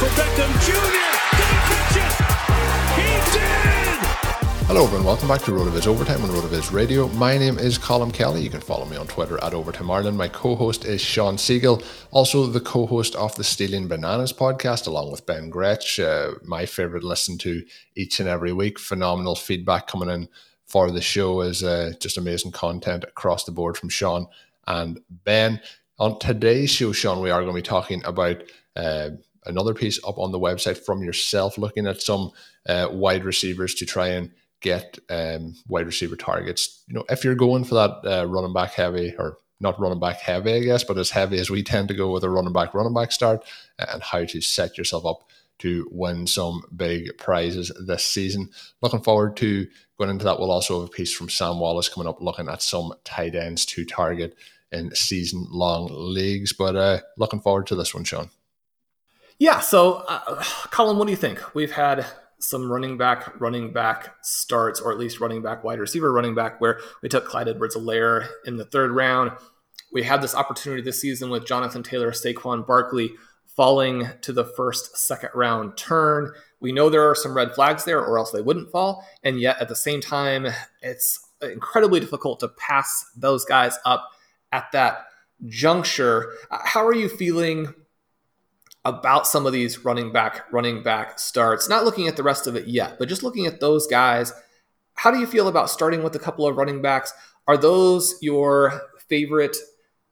for Beckham Jr. Hello everyone, welcome back to RotoViz Overtime on RotoViz Radio. My name is Colin Kelly. You can follow me on Twitter at Overtime Ireland. My co-host is Sean Siegel, also the co-host of the Stealing Bananas podcast, along with Ben Gretch, uh, my favorite listen to each and every week. Phenomenal feedback coming in for the show is uh, just amazing content across the board from Sean and Ben. On today's show, Sean, we are going to be talking about uh, another piece up on the website from yourself, looking at some uh, wide receivers to try and get um, wide receiver targets. You know, if you're going for that uh, running back heavy or not running back heavy, I guess, but as heavy as we tend to go with a running back running back start, and how to set yourself up to win some big prizes this season. Looking forward to going into that. We'll also have a piece from Sam Wallace coming up, looking at some tight ends to target in season long leagues. But uh, looking forward to this one, Sean. Yeah. So, uh, Colin, what do you think? We've had some running back, running back starts, or at least running back, wide receiver, running back, where we took Clyde Edwards-Helaire in the third round. We had this opportunity this season with Jonathan Taylor, Saquon Barkley falling to the first, second round turn. We know there are some red flags there, or else they wouldn't fall. And yet, at the same time, it's incredibly difficult to pass those guys up at that juncture. How are you feeling about some of these running back running back starts not looking at the rest of it yet but just looking at those guys. How do you feel about starting with a couple of running backs? Are those your favorite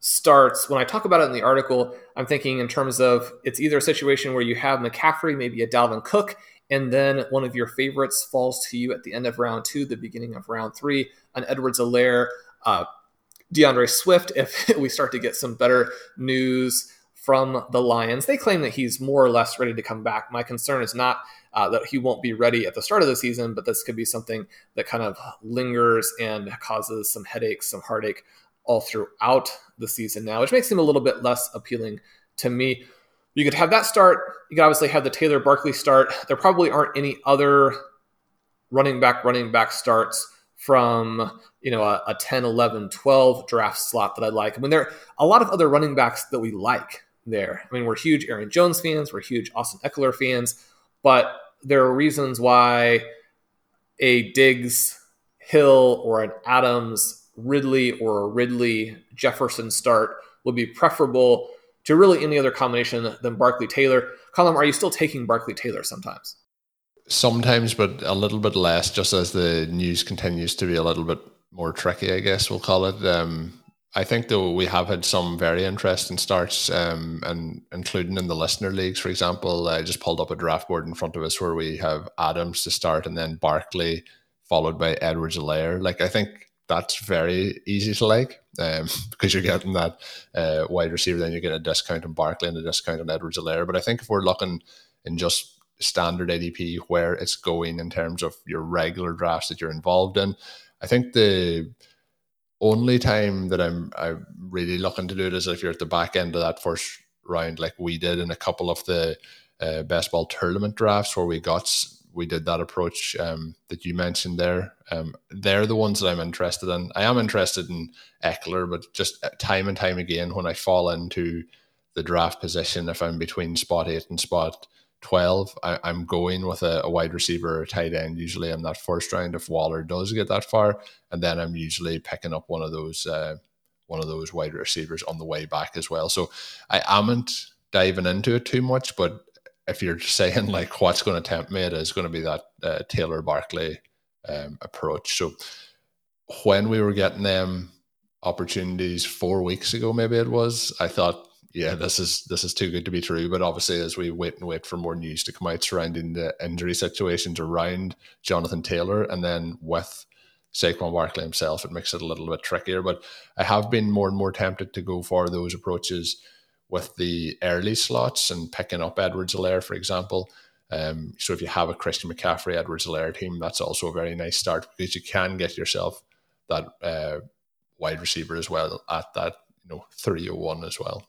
starts? When i talk about it in the article i'm thinking in terms of it's either a situation where you have mccaffrey maybe a dalvin cook and then one of your favorites falls to you at the end of round two the beginning of round three an edwards-helaire uh, d'andre swift if we start to get some better news from the Lions. They claim that he's more or less ready to come back. My concern is not uh, that he won't be ready at the start of the season, but this could be something that kind of lingers and causes some headaches, some heartache all throughout the season now, which makes him a little bit less appealing to me. You could have that start. You could obviously have the Taylor Barkley start. There probably aren't any other running back, running back starts from you know a, a 10 11 12 draft slot that i like i mean there are a lot of other running backs that we like there. I mean, we're huge Aaron Jones fans, we're huge Austin Ekeler fans, but there are reasons why a Diggs, Hill, or an Adams, Ridley, or a Ridley Jefferson start would be preferable to really any other combination than Barkley Taylor. Colin, are you still taking Barkley Taylor sometimes? Sometimes, but a little bit less, just as the news continues to be a little bit more tricky, I guess we'll call it. Um, I think though we have had some very interesting starts, um, and including in the listener leagues, for example. I just pulled up a draft board in front of us where we have Adams to start, and then Barkley followed by Edwards-Helaire. Like I think that's very easy to like um, because you're getting that uh, wide receiver, then you get a discount on Barkley and a discount on Edwards-Helaire. But I think if we're looking in just standard ADP where it's going in terms of your regular drafts that you're involved in, I think the only time that I'm I'm really looking to do it is if you're at the back end of that first round, like we did in a couple of the uh, best ball tournament drafts where we got we did that approach um, that you mentioned there. Um, they're the ones that I'm interested in. I am interested in Ekeler, but just time and time again, when I fall into the draft position, if I'm between spot eight and spot 12, I, am going with a, a, wide receiver or a tight end. Usually I'm that first round if Waller does get that far. And then I'm usually picking up one of those uh, one of those wide receivers on the way back as well. So I amn't diving into it too much, but if you're saying like what's going to tempt me, it is going to be that uh, Taylor Barkley um, approach. So when we were getting them opportunities four weeks ago, maybe it was, I thought, yeah, this is this is too good to be true. But obviously, as we wait and wait for more news to come out surrounding the injury situations around Jonathan Taylor, and then with Saquon Barkley himself, it makes it a little bit trickier. But I have been more and more tempted to go for those approaches with the early slots and picking up Edwards-Helaire, for example. Um, so if you have a Christian McCaffrey Edwards-Helaire team, that's also a very nice start because you can get yourself that uh, wide receiver as well at that you know 301 as well.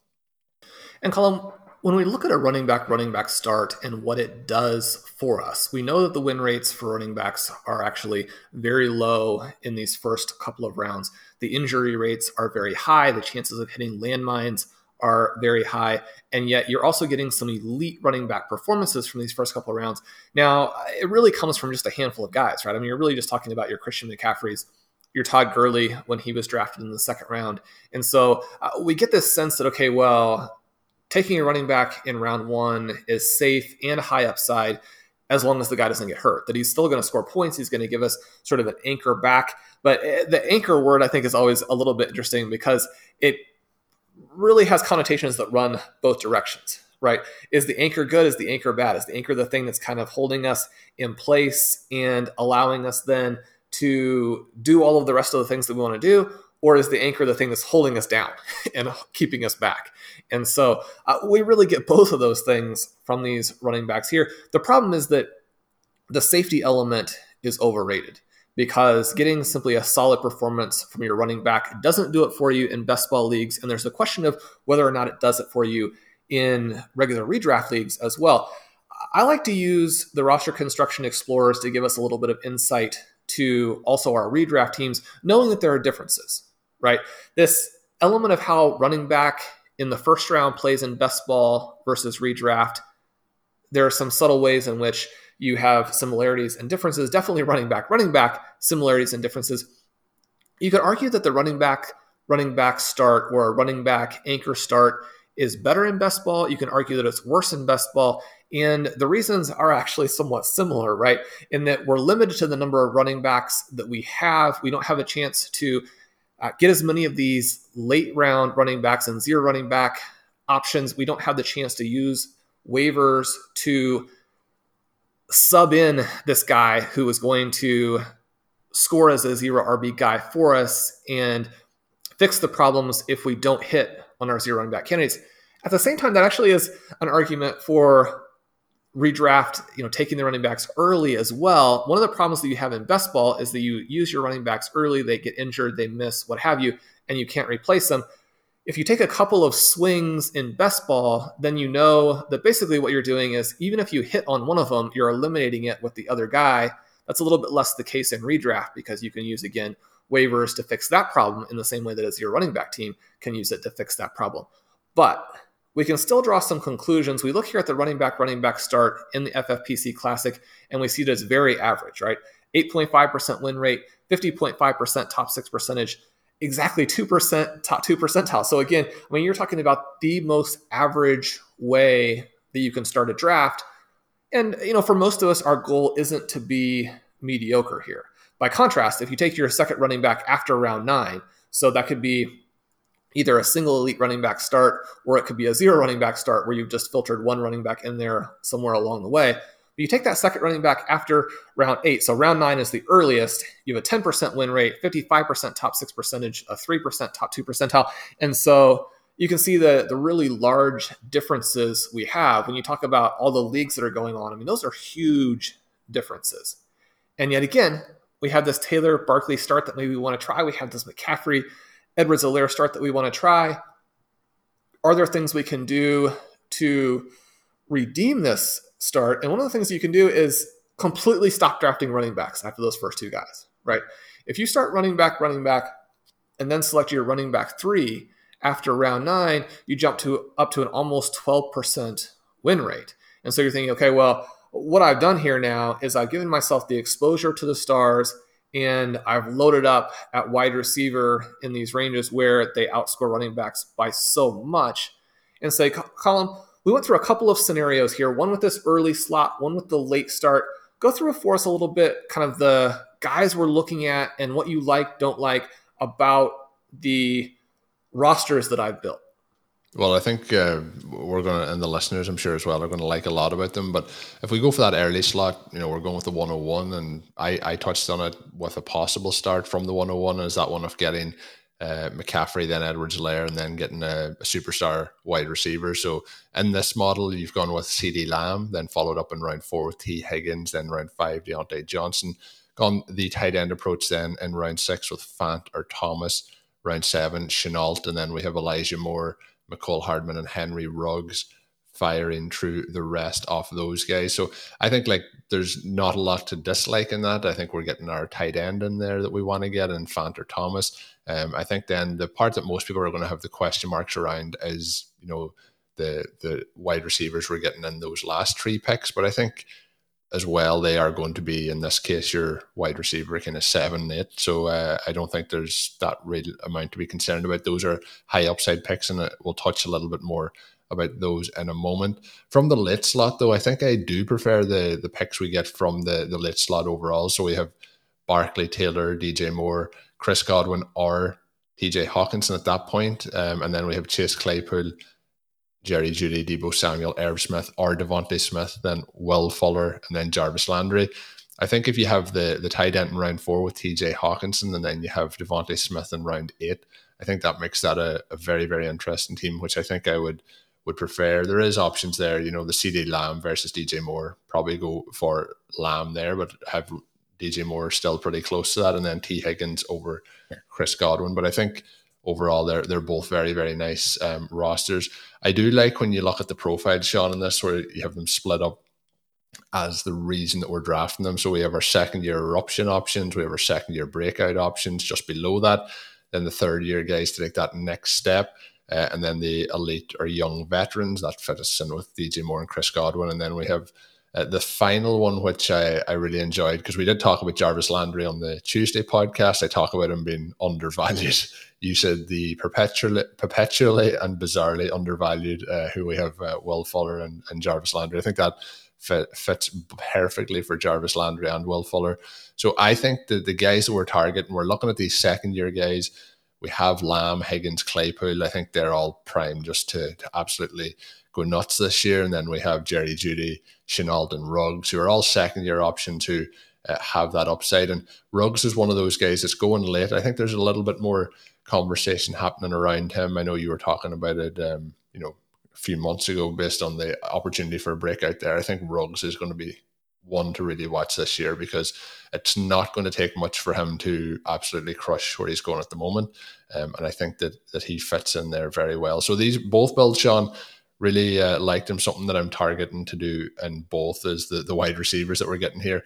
And Colin, when we look at a running back running back start and what it does for us, we know that the win rates for running backs are actually very low in these first couple of rounds. The injury rates are very high, the chances of hitting landmines are very high, and yet you're also getting some elite running back performances from these first couple of rounds. Now, it really comes from just a handful of guys, right? I mean, you're really just talking about your Christian McCaffreys, your Todd Gurley when he was drafted in the second round. And so uh, we get this sense that, okay, well, taking a running back in round one is safe and high upside as long as the guy doesn't get hurt. That he's still going to score points. He's going to give us sort of an anchor back. But eh, the anchor word, I think, is always a little bit interesting because it really has connotations that run both directions, right? Is the anchor good? Is the anchor bad? Is the anchor the thing that's kind of holding us in place and allowing us then to do all of the rest of the things that we want to do? Or is the anchor the thing that's holding us down and keeping us back? And so uh, we really get both of those things from these running backs here. The problem is that the safety element is overrated because getting simply a solid performance from your running back doesn't do it for you in best ball leagues. And there's a question of whether or not it does it for you in regular redraft leagues as well. I like to use the roster construction explorers to give us a little bit of insight to also our redraft teams, knowing that there are differences right? This element of how running back in the first round plays in best ball versus redraft. There are some subtle ways in which you have similarities and differences. Definitely running back, running back, similarities and differences. You could argue that the running back, running back start or a running back anchor start is better in best ball. You can argue that it's worse in best ball. And the reasons are actually somewhat similar, right? In that we're limited to the number of running backs that we have. We don't have a chance to uh, get as many of these late round running backs and zero running back options. We don't have the chance to use waivers to sub in this guy who is going to score as a zero RB guy for us and fix the problems if we don't hit on our zero running back candidates. At the same time, that actually is an argument for redraft, you know, taking the running backs early as well. One of the problems that you have in best ball is that you use your running backs early, they get injured, they miss, what have you, and you can't replace them. If you take a couple of swings in best ball, then you know that basically what you're doing is even if you hit on one of them, you're eliminating it with the other guy. That's a little bit less the case in redraft because you can use again waivers to fix that problem in the same way that as your running back team can use it to fix that problem. But we can still draw some conclusions. We look here at the running back, running back start in the FFPC Classic, and we see that it's very average, right? 8.5% win rate, 50.5% top six percentage, exactly 2% top two percentile. So again, I mean, you're talking about the most average way that you can start a draft. And, you know, for most of us, our goal isn't to be mediocre here. By contrast, if you take your second running back after round nine, so that could be either a single elite running back start or it could be a zero running back start where you've just filtered one running back in there somewhere along the way. But you take that second running back after round eight. So round nine is the earliest. You have a 10% win rate, 55% top six percentage, a 3% top two percentile. And so you can see the, the really large differences we have when you talk about all the leagues that are going on. I mean, those are huge differences. And yet again, we have this Taylor Barkley start that maybe we want to try. We have this McCaffrey Edwards-Helaire start that we want to try? Are there things we can do to redeem this start? And one of the things you can do is completely stop drafting running backs after those first two guys, right? If you start running back, running back, and then select your running back three after round nine, you jump to up to an almost 12% win rate. And so you're thinking, okay, well, what I've done here now is I've given myself the exposure to the stars and I've loaded up at wide receiver in these ranges where they outscore running backs by so much. And say, Colin, we went through a couple of scenarios here one with this early slot, one with the late start. Go through for us a little bit, kind of the guys we're looking at and what you like, don't like about the rosters that I've built. Well, I think uh, we're going to, and the listeners, I'm sure as well, are going to like a lot about them. But if we go for that early slot, you know, we're going with the 101, and I, I touched on it with a possible start from the 101 is that one of getting uh, McCaffrey, then Edwards-Helaire, and then getting a, a, superstar wide receiver. So in this model, you've gone with CeeDee Lamb, then followed up in round four with Tee Higgins, then round five, Diontae Johnson. Gone the tight end approach then in round six with Fant or Thomas, round seven, Shenault, and then we have Elijah Moore Mecole Hardman and Henry Ruggs firing through the rest of those guys. So I think like there's not a lot to dislike in that. I think we're getting our tight end in there that we want to get and Fant or Thomas. Um, I think then the part that most people are going to have the question marks around is, you know, the the wide receivers we're getting in those last three picks. But I think as well, they are going to be in this case your wide receiver kind of seven, eight. So uh, I don't think there's that real amount to be concerned about. Those are high upside picks, and we'll touch a little bit more about those in a moment. From the late slot, though, I think I do prefer the the picks we get from the the late slot overall. So we have Barkley, Taylor, DJ Moore, Chris Godwin, or TJ Hockenson at that point, um, and then we have Chase Claypool. Jerry Jeudy, Deebo Samuel, Irv Smith, or DeVonta Smith, then Will Fuller, and then Jarvis Landry. I think if you have the the tight end in round four with TJ Hockenson, and then you have DeVonta Smith in round eight, I think that makes that a, a very very interesting team, which I think I would would prefer. There is options there, you know, the CeeDee Lamb versus DJ Moore. Probably go for Lamb there, but have DJ Moore still pretty close to that, and then Tee Higgins over Chris Godwin. But I think overall they're they're both very very nice um, rosters. I do like when you look at the profile, Sean, in this where you have them split up as the reason that we're drafting them. So we have our second year eruption options, we have our second year breakout options just below that. Then the third year guys to take that next step. Uh, and then the elite or young veterans that fit us in with DJ Moore and Chris Godwin. And then we have uh, the final one, which I, I really enjoyed because we did talk about Jarvis Landry on the Tuesday podcast. I talk about him being undervalued you said the perpetually, perpetually and bizarrely undervalued, uh, who we have uh, Will Fuller and, and Jarvis Landry. I think that fit, fits perfectly for Jarvis Landry and Will Fuller. So I think that the guys that we're targeting, we're looking at these second year guys. We have Lamb, Higgins, Claypool. I think they're all primed just to, to absolutely go nuts this year. And then we have Jerry Jeudy, Shenault, and Ruggs, who are all second year options who uh, have that upside. And Ruggs is one of those guys that's going late. I think there's a little bit more conversation happening around him. I know you were talking about it, um, you know, a few months ago based on the opportunity for a breakout there. I think Ruggs is going to be one to really watch this year because it's not going to take much for him to absolutely crush where he's going at the moment. Um, and I think that that he fits in there very well. So these both builds, Sean, really uh, liked him. Something that I'm targeting to do in both is the the wide receivers that we're getting here.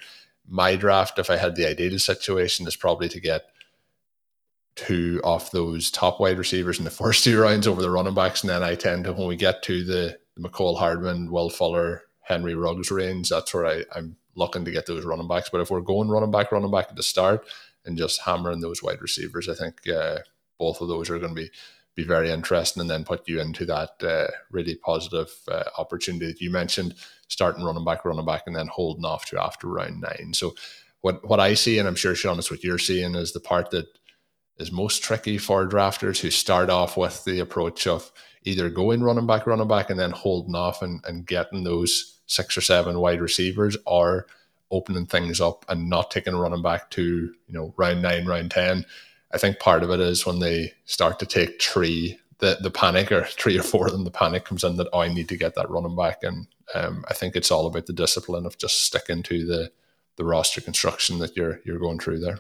My draft, if I had the ideal situation, is probably to get two of those top wide receivers in the first two rounds over the running backs, and then I tend to when we get to the, the Mecole Hardman, Will Fuller, Henry Ruggs range, that's where I, I'm looking to get those running backs. But if we're going running back, running back at the start, and just hammering those wide receivers, I think uh, both of those are going to be be very interesting, and then put you into that uh, really positive uh, opportunity that you mentioned, starting running back, running back, and then holding off to after round nine. So. What, what I see, and I'm sure Sean, is what you're seeing, is the part that is most tricky for drafters who start off with the approach of either going running back, running back, and then holding off and, and getting those six or seven wide receivers, or opening things up and not taking running back to you know round nine, round ten. I think part of it is when they start to take three, the the panic or three or four of them, the panic comes in that oh, I need to get that running back, and um, I think it's all about the discipline of just sticking to the the roster construction that you're you're going through there.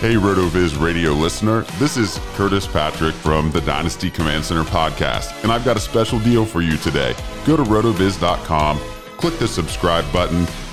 Hey, RotoViz radio listener. This is Curtis Patrick from the Dynasty Command Center podcast, and I've got a special deal for you today. Go to rotoviz.com click the subscribe button,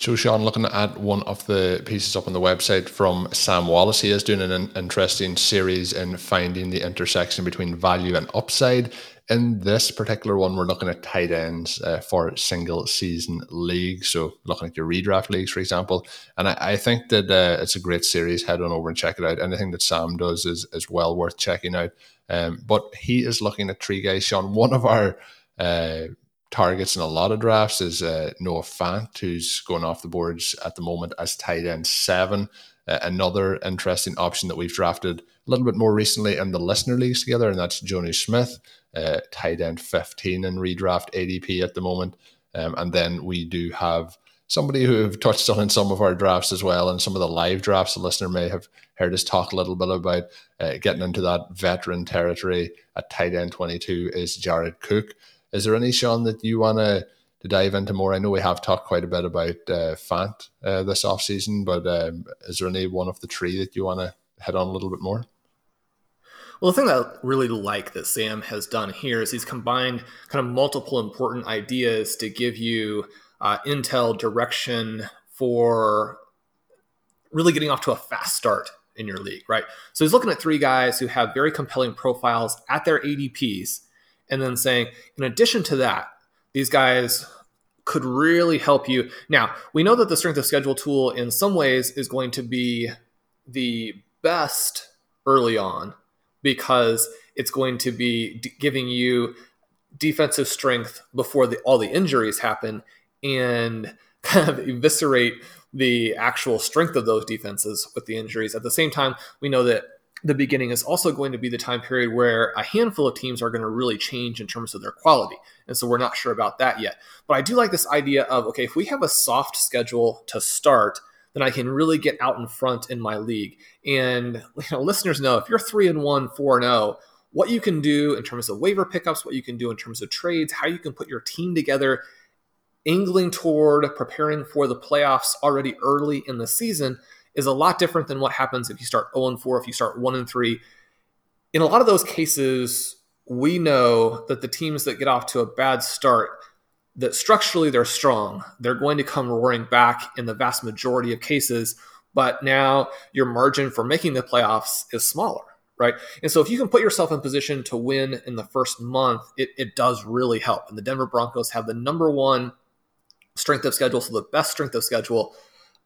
So, Sean, looking at one of the pieces up on the website from Sam Wallace, he is doing an interesting series in finding the intersection between value and upside. In this particular one, we're looking at tight ends uh, for single season leagues. So, looking at your redraft leagues, for example. And I, I think that uh, it's a great series. Head on over and check it out. Anything that Sam does is, is well worth checking out. Um, but he is looking at three guys, Sean. One of our uh, targets in a lot of drafts is uh, Noah Fant, who's going off the boards at the moment as tight end seven. Uh, another interesting option that we've drafted a little bit more recently in the listener leagues together, and that's Jonnu Smith, uh, tight end 15 in redraft ADP at the moment. Um, and then we do have somebody who have touched on in some of our drafts as well, and some of the live drafts. The listener may have heard us talk a little bit about uh, getting into that veteran territory at tight end 22 is Jared Cook. Is there any, Sean, that you want to to dive into more? I know we have talked quite a bit about uh, Fant uh, this off season, but um, is there any one of the three that you want to hit on a little bit more? Well, the thing that I really like that Sam has done here is he's combined kind of multiple important ideas to give you uh, intel direction for really getting off to a fast start in your league, right? So he's looking at three guys who have very compelling profiles at their ADPs and then saying, in addition to that, these guys could really help you. Now, we know that the strength of schedule tool in some ways is going to be the best early on because it's going to be d- giving you defensive strength before the, all the injuries happen and kind of eviscerate the actual strength of those defenses with the injuries. At the same time, we know that the beginning is also going to be the time period where a handful of teams are going to really change in terms of their quality. And so we're not sure about that yet. But I do like this idea of okay, if we have a soft schedule to start, then I can really get out in front in my league. And you know, listeners know if you're three and one, four and zero, oh, what you can do in terms of waiver pickups, what you can do in terms of trades, how you can put your team together, angling toward preparing for the playoffs already early in the season is a lot different than what happens if you start 0 and 4, if you start 1 and 3. In a lot of those cases, we know that the teams that get off to a bad start, that structurally they're strong. They're going to come roaring back in the vast majority of cases, but now your margin for making the playoffs is smaller, right? And so if you can put yourself in position to win in the first month, it, it does really help. And the Denver Broncos have the number one strength of schedule, so the best strength of schedule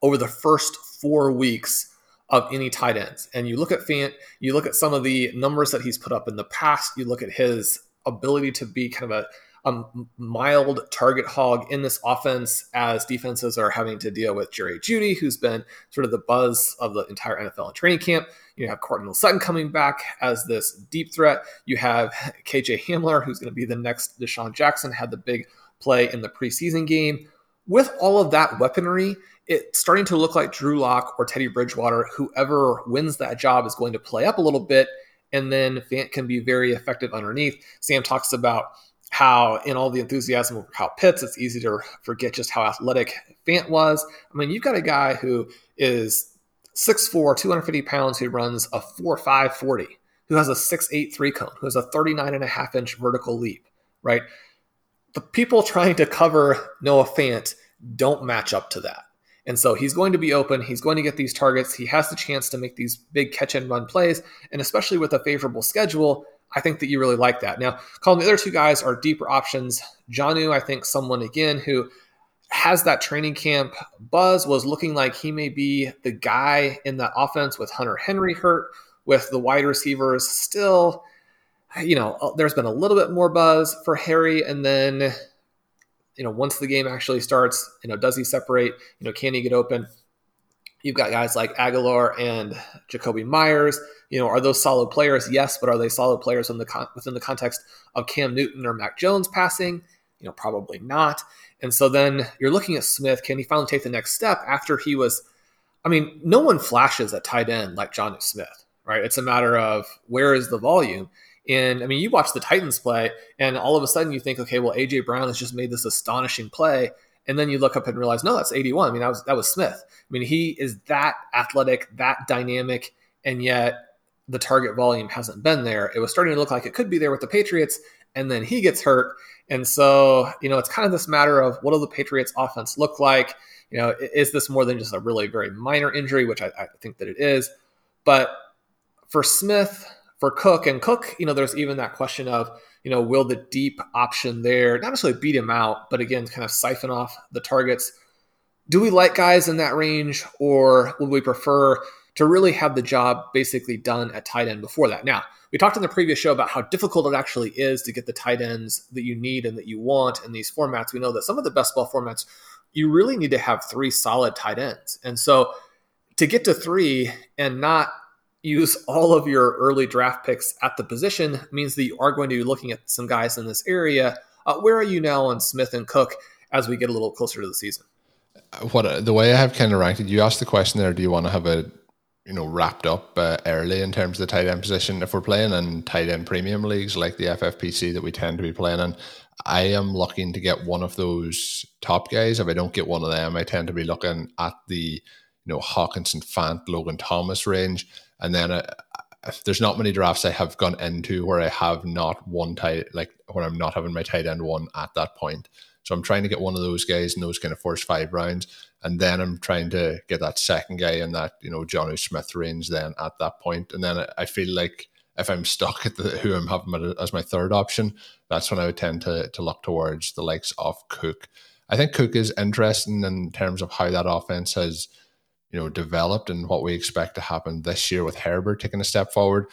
over the first four weeks of any tight ends. And you look at Fant, you look at some of the numbers that he's put up in the past, you look at his ability to be kind of a a mild target hog in this offense as defenses are having to deal with Jerry Jeudy, who's been sort of the buzz of the entire NFL training camp. You have Courtland Sutton coming back as this deep threat. You have KJ Hamler, who's going to be the next DeSean Jackson, had the big play in the preseason game. With all of that weaponry, it's starting to look like Drew Lock or Teddy Bridgewater, whoever wins that job is going to play up a little bit, and then Fant can be very effective underneath. Sam talks about how in all the enthusiasm of Kyle Pitts, it's easy to forget just how athletic Fant was. I mean, you've got a guy who is 6'4, 250 pounds, who runs a 4'5 40, who has a 6'8 three cone, who has a 39 and a half inch vertical leap, right? The people trying to cover Noah Fant don't match up to that. And so he's going to be open. He's going to get these targets. He has the chance to make these big catch and run plays. And especially with a favorable schedule, I think that you really like that. Now, Colin the other two guys are deeper options. Jonnu, I think someone again who has that training camp buzz was looking like he may be the guy in that offense with Hunter Henry hurt, with the wide receivers still. You know, there's been a little bit more buzz for Harry, and then, you know, once the game actually starts, you know, does he separate? You know, can he get open? You've got guys like Agholor and Jakobi Meyers. You know, are those solid players? Yes, but are they solid players in the con- within the context of Cam Newton or Mac Jones passing? You know, probably not. And so then you're looking at Smith. Can he finally take the next step after he was? I mean, no one flashes at tight end like Jonnu Smith, right? It's a matter of where is the volume. And I mean, you watch the Titans play, and all of a sudden you think, okay, well, AJ Brown has just made this astonishing play and then you look up and realize, no, that's 81. I mean, that was that was Smith. I mean, he is that athletic, that dynamic, and yet the target volume hasn't been there. It was starting to look like it could be there with the Patriots, and then he gets hurt. And so, you know, it's kind of this matter of what do the Patriots offense look like? You know, is this more than just a really very minor injury, which I, I think that it is. But for Smith, for Cook, and Cook, you know, there's even that question of, you know, will the deep option there not necessarily beat him out, but again, kind of siphon off the targets? Do we like guys in that range, or would we prefer to really have the job basically done at tight end before that? Now, we talked in the previous show about how difficult it actually is to get the tight ends that you need and that you want in these formats. We know that some of the best ball formats, you really need to have three solid tight ends. And so to get to three and not use all of your early draft picks at the position means that you are going to be looking at some guys in this area. Uh, where are you now on Smith and Cook as we get a little closer to the season? What the way I have kind of ranked it, you asked the question there: Do you want to have a you know wrapped up uh, early in terms of the tight end position? If we're playing in tight end premium leagues like the FFPC that we tend to be playing in, I am looking to get one of those top guys. If I don't get one of them, I tend to be looking at the you know Hockenson, Fant, Logan Thomas range and then uh, there's not many drafts I have gone into where I have not one tight, like where I'm not having my tight end one at that point. So I'm trying to get one of those guys in those kind of first five rounds. And then I'm trying to get that second guy in that, you know, Jonnu Smith range then at that. And then I feel like if I'm stuck at the who I'm having as my third option, that's when I would tend to, to look towards the likes of Cook. I think Cook is interesting in terms of how that offense has – you know developed and what we expect to happen this year with Herbert taking a step forward.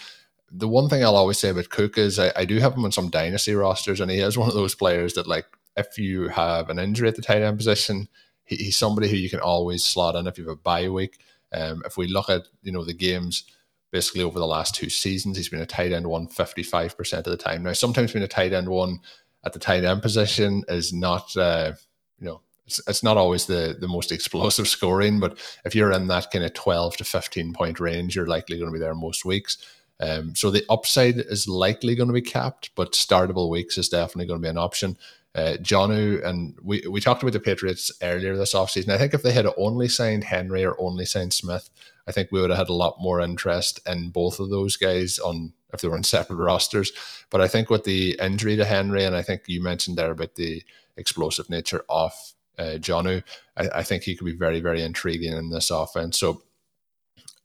The one thing I'll always say about Cook is I, I do have him on some dynasty rosters, and he is one of those players that like if you have an injury at the tight end position, he, he's somebody who you can always slot in if you have a bye week. Um, if we look at you know the games basically over the last two seasons, he's been a tight end one 55% of the time. Now, sometimes being a tight end one at the tight end position is not, uh, you know, it's, it's not always the, the most explosive scoring, but if you're in that kind of 12 to 15 point range, you're likely going to be there most weeks. Um, so the upside is likely going to be capped, but startable weeks is definitely going to be an option. Uh, Jonnu, and we, we talked about the Patriots earlier this offseason. I think if they had only signed Henry or only signed Smith, I think we would have had a lot more interest in both of those guys on if they were in separate rosters. But I think with the injury to Henry, and I think you mentioned there about the explosive nature of uh, I, I, think he could be very, very intriguing in this offense. So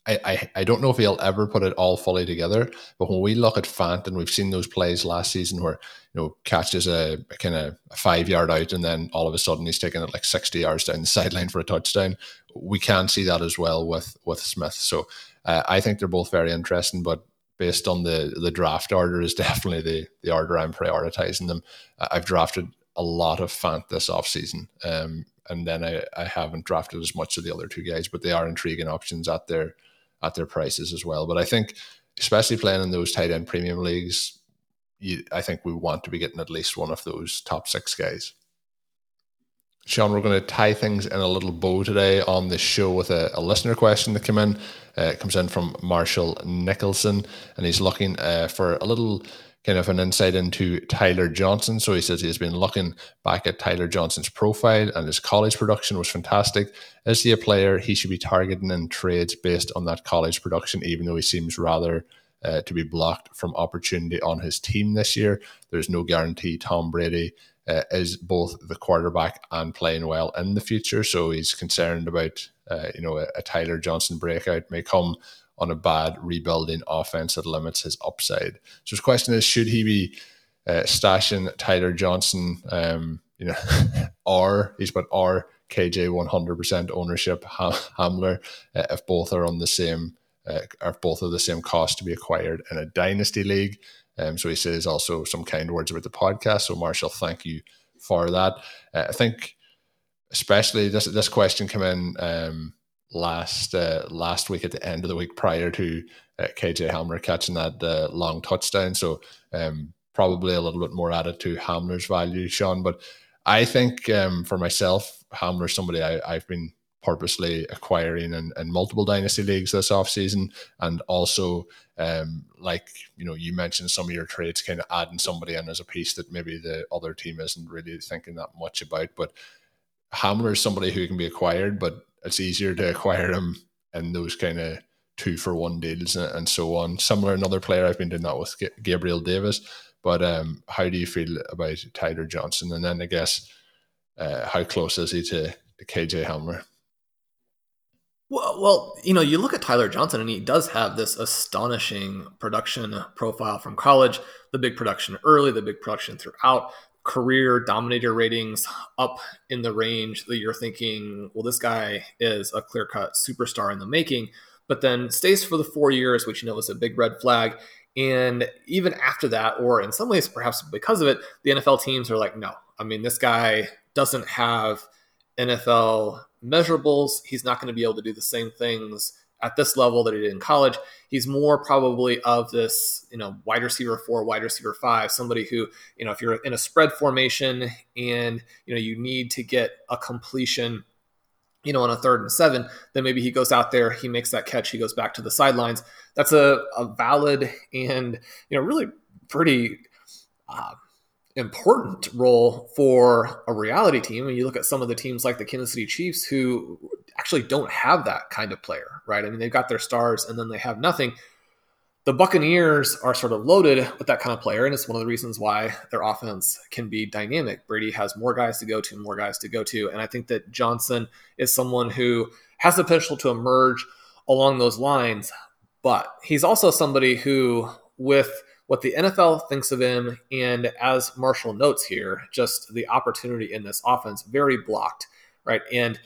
I, I, I don't know if he'll ever put it all fully together, but when we look at Fant and we've seen those plays last season where you know catches a, a kind of five yard out and then all of a sudden he's taking it like sixty yards down the sideline for a touchdown. We can see that as well with with Smith. So uh, I think they're both very interesting, but based on the the draft order is definitely the the order I'm prioritizing them. I've drafted a lot of Fant this offseason. Um, and then I, I haven't drafted as much of the other two guys, but they are intriguing options at their at their prices as well. But I think, especially playing in those tight end premium leagues, you, I think we want to be getting at least one of those top six guys. Sean, we're going to tie things in a little bow today on the show with a, a listener question that came in. Uh, it comes in from Marshall Nicholson, and he's looking uh, for a little kind of an insight into Tyler Johnson. So he says he has been looking back at Tyler Johnson's profile and his college production was fantastic. Is he a player he should be targeting in trades based on that college production, even though he seems rather uh, to be blocked from opportunity on his team this year? There's no guarantee Tom Brady uh, is both the quarterback and playing well in the future. So he's concerned about, uh, you know, a, a, Tyler Johnson breakout may come on a bad rebuilding offense that limits his upside. So his question is, should he be uh, stashing Tyler Johnson, um, you know, or he's put or KJ 100% ownership Hamler uh, if both are on the same, uh, if both are the same cost to be acquired in a dynasty league. Um, so he says also some kind words about the podcast. So Marshall, thank you for that. Uh, I think especially this this question came in um, last uh, last week at the end of the week prior to uh, KJ Hamler catching that uh, long touchdown. So um, probably a little bit more added to Hamler's value, Sean. But I think um, for myself, Hamler's somebody I, I've been purposely acquiring in, in multiple dynasty leagues this offseason. And also um, like you know you mentioned some of your trades kind of adding somebody in as a piece that maybe the other team isn't really thinking that much about. But Hamler is somebody who can be acquired but it's easier to acquire him in those kind of two for one deals and, and so on. Similar another player I've been doing that with Gabriel Davis. But um, how do you feel about Tyler Johnson? And then I guess uh, how close is he to, to KJ Hamler well, well, you know, you look at Tyler Johnson, and he does have this astonishing production profile from college. The big production early, the big production throughout, career dominator ratings up in the range that you're thinking, well, this guy is a clear cut superstar in the making. But then stays for the four years, which you know is a big red flag. And even after that, or in some ways, perhaps because of it, the NFL teams are like, no, I mean, this guy doesn't have NFL measurables. He's not going to be able to do the same things at this level that he did in college. He's more probably of this, you know, wide receiver four, wide receiver five, somebody who, you know, if you're in a spread formation and, you know, you need to get a completion, you know, on a third and seven, then maybe he goes out there, he makes that catch, he goes back to the sidelines. That's a, a valid and, you know, really pretty, uh, important role for a reality team. And you look at some of the teams like the Kansas City Chiefs who actually don't have that kind of player, right? I mean, they've got their stars and then they have nothing. The Buccaneers are sort of loaded with that kind of player, and it's one of the reasons why their offense can be dynamic. Brady has more guys to go to, more guys to go to, and I think that Johnson is someone who has the potential to emerge along those lines, but he's also somebody who, with what the NFL thinks of him, and as Marshall notes here, just the opportunity in this offense very blocked, right? And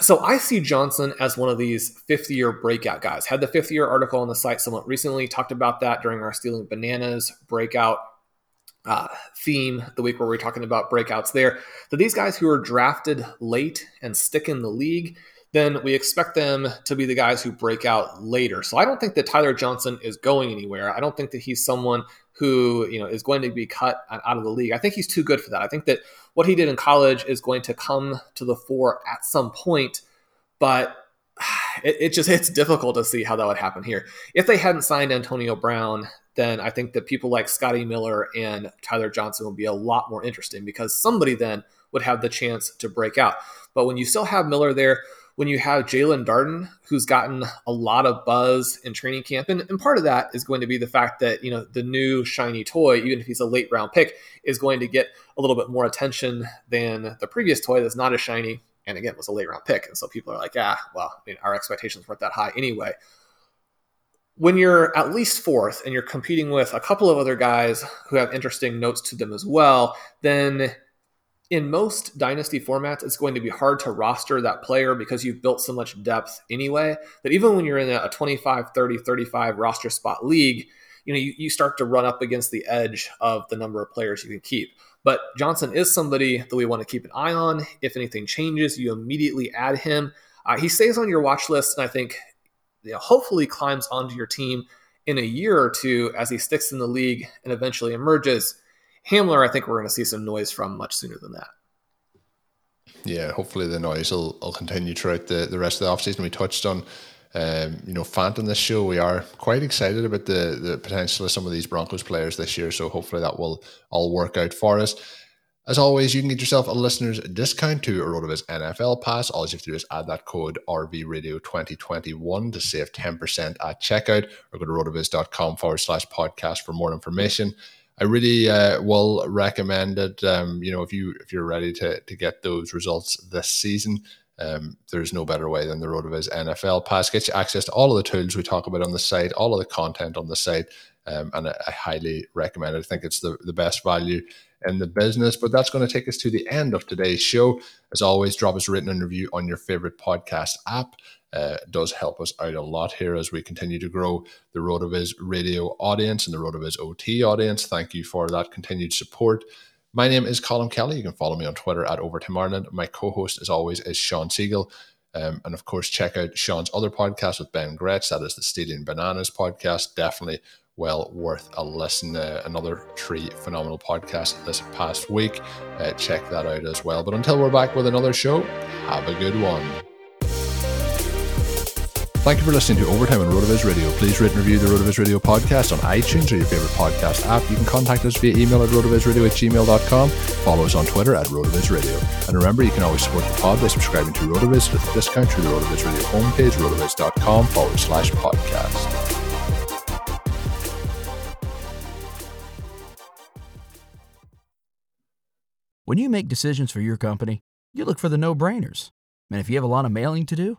so I see Johnson as one of these 50 year breakout guys. Had the 50 year article on the site somewhat recently, talked about that during our Stealing Bananas breakout uh, theme, the week where we are talking about breakouts there. That these guys who are drafted late and stick in the league, then we expect them to be the guys who break out later. So I don't think that Tyler Johnson is going anywhere. I don't think that he's someone who you know is going to be cut out of the league. I think he's too good for that. I think that what he did in college is going to come to the fore at some point, but it, it just it's difficult to see how that would happen here. If they hadn't signed Antonio Brown, then I think that people like Scotty Miller and Tyler Johnson would be a lot more interesting because somebody then would have the chance to break out. But when you still have Miller there, when you have Jaelon Darden, who's gotten a lot of buzz in training camp. And, and part of that is going to be the fact that, you know, the new shiny toy, even if he's a late round pick, is going to get a little bit more attention than the previous toy that's not as shiny. and again was a late round pick. And so people are like, ah, well, I mean, our expectations weren't that high anyway. When you're at least fourth and you're competing with a couple of other guys who have interesting notes to them as well, then in most dynasty formats, it's going to be hard to roster that player because you've built so much depth anyway that even when you're in a 25, 30, 35 roster spot league, you know, you, you start to run up against the edge of the number of players you can keep. But Johnson is somebody that we want to keep an eye on. If anything changes, you immediately add him. Uh, he stays on your watch list, and I think you know, hopefully climbs onto your team in a year or two as he sticks in the league and eventually emerges. Hamler, I think we're going to see some noise from much sooner than that. Yeah, hopefully the noise will, will continue throughout the, the rest of the offseason. We touched on, um, you know, Fant in this show. We are quite excited about the, the potential of some of these Broncos players this year. So hopefully that will all work out for us. As always, you can get yourself a listener's discount to a RotoViz NFL Pass. All you have to do is add that code RVRadio2021 to save 10% at checkout or go to rotoviz.com forward slash podcast for more information. I really uh, will recommend it. Um, you know, if you if you're ready to to get those results this season, um, there's no better way than the RotoViz NFL Pass. Get you access to all of the tools we talk about on the site, all of the content on the site, um, and I, I, highly recommend it. I think it's the, the best value in the business. But that's going to take us to the end of today's show. As always, drop us a written review on your favorite podcast app uh, does help us out a lot here as we continue to grow the RotoViz radio audience and the RotoViz OT audience. Thank you for that continued support. My name is Colin Kelly. You can follow me on Twitter at Overtime Ireland. My co-host, as always, is Shawn Siegele. Um, and of course, check out Shawn's other podcast with Ben Gretch. That is the Stealing Bananas podcast. Definitely well worth a listen. Uh, another three phenomenal podcasts this past week. Uh, check that out as well. But until we're back with another show, have a good one. Thank you for listening to Overtime on RotoViz Radio. Please rate and review the RotoViz Radio podcast on iTunes or your favorite podcast app. You can contact us via email at rotovizradio at gmail.com. Follow us on Twitter at RotoViz Radio. And remember, you can always support the pod by subscribing to RotoViz with a discount through the RotoViz Radio homepage, rotoviz.com forward slash podcast. When you make decisions for your company, you look for the no brainers. And if you have a lot of mailing to do,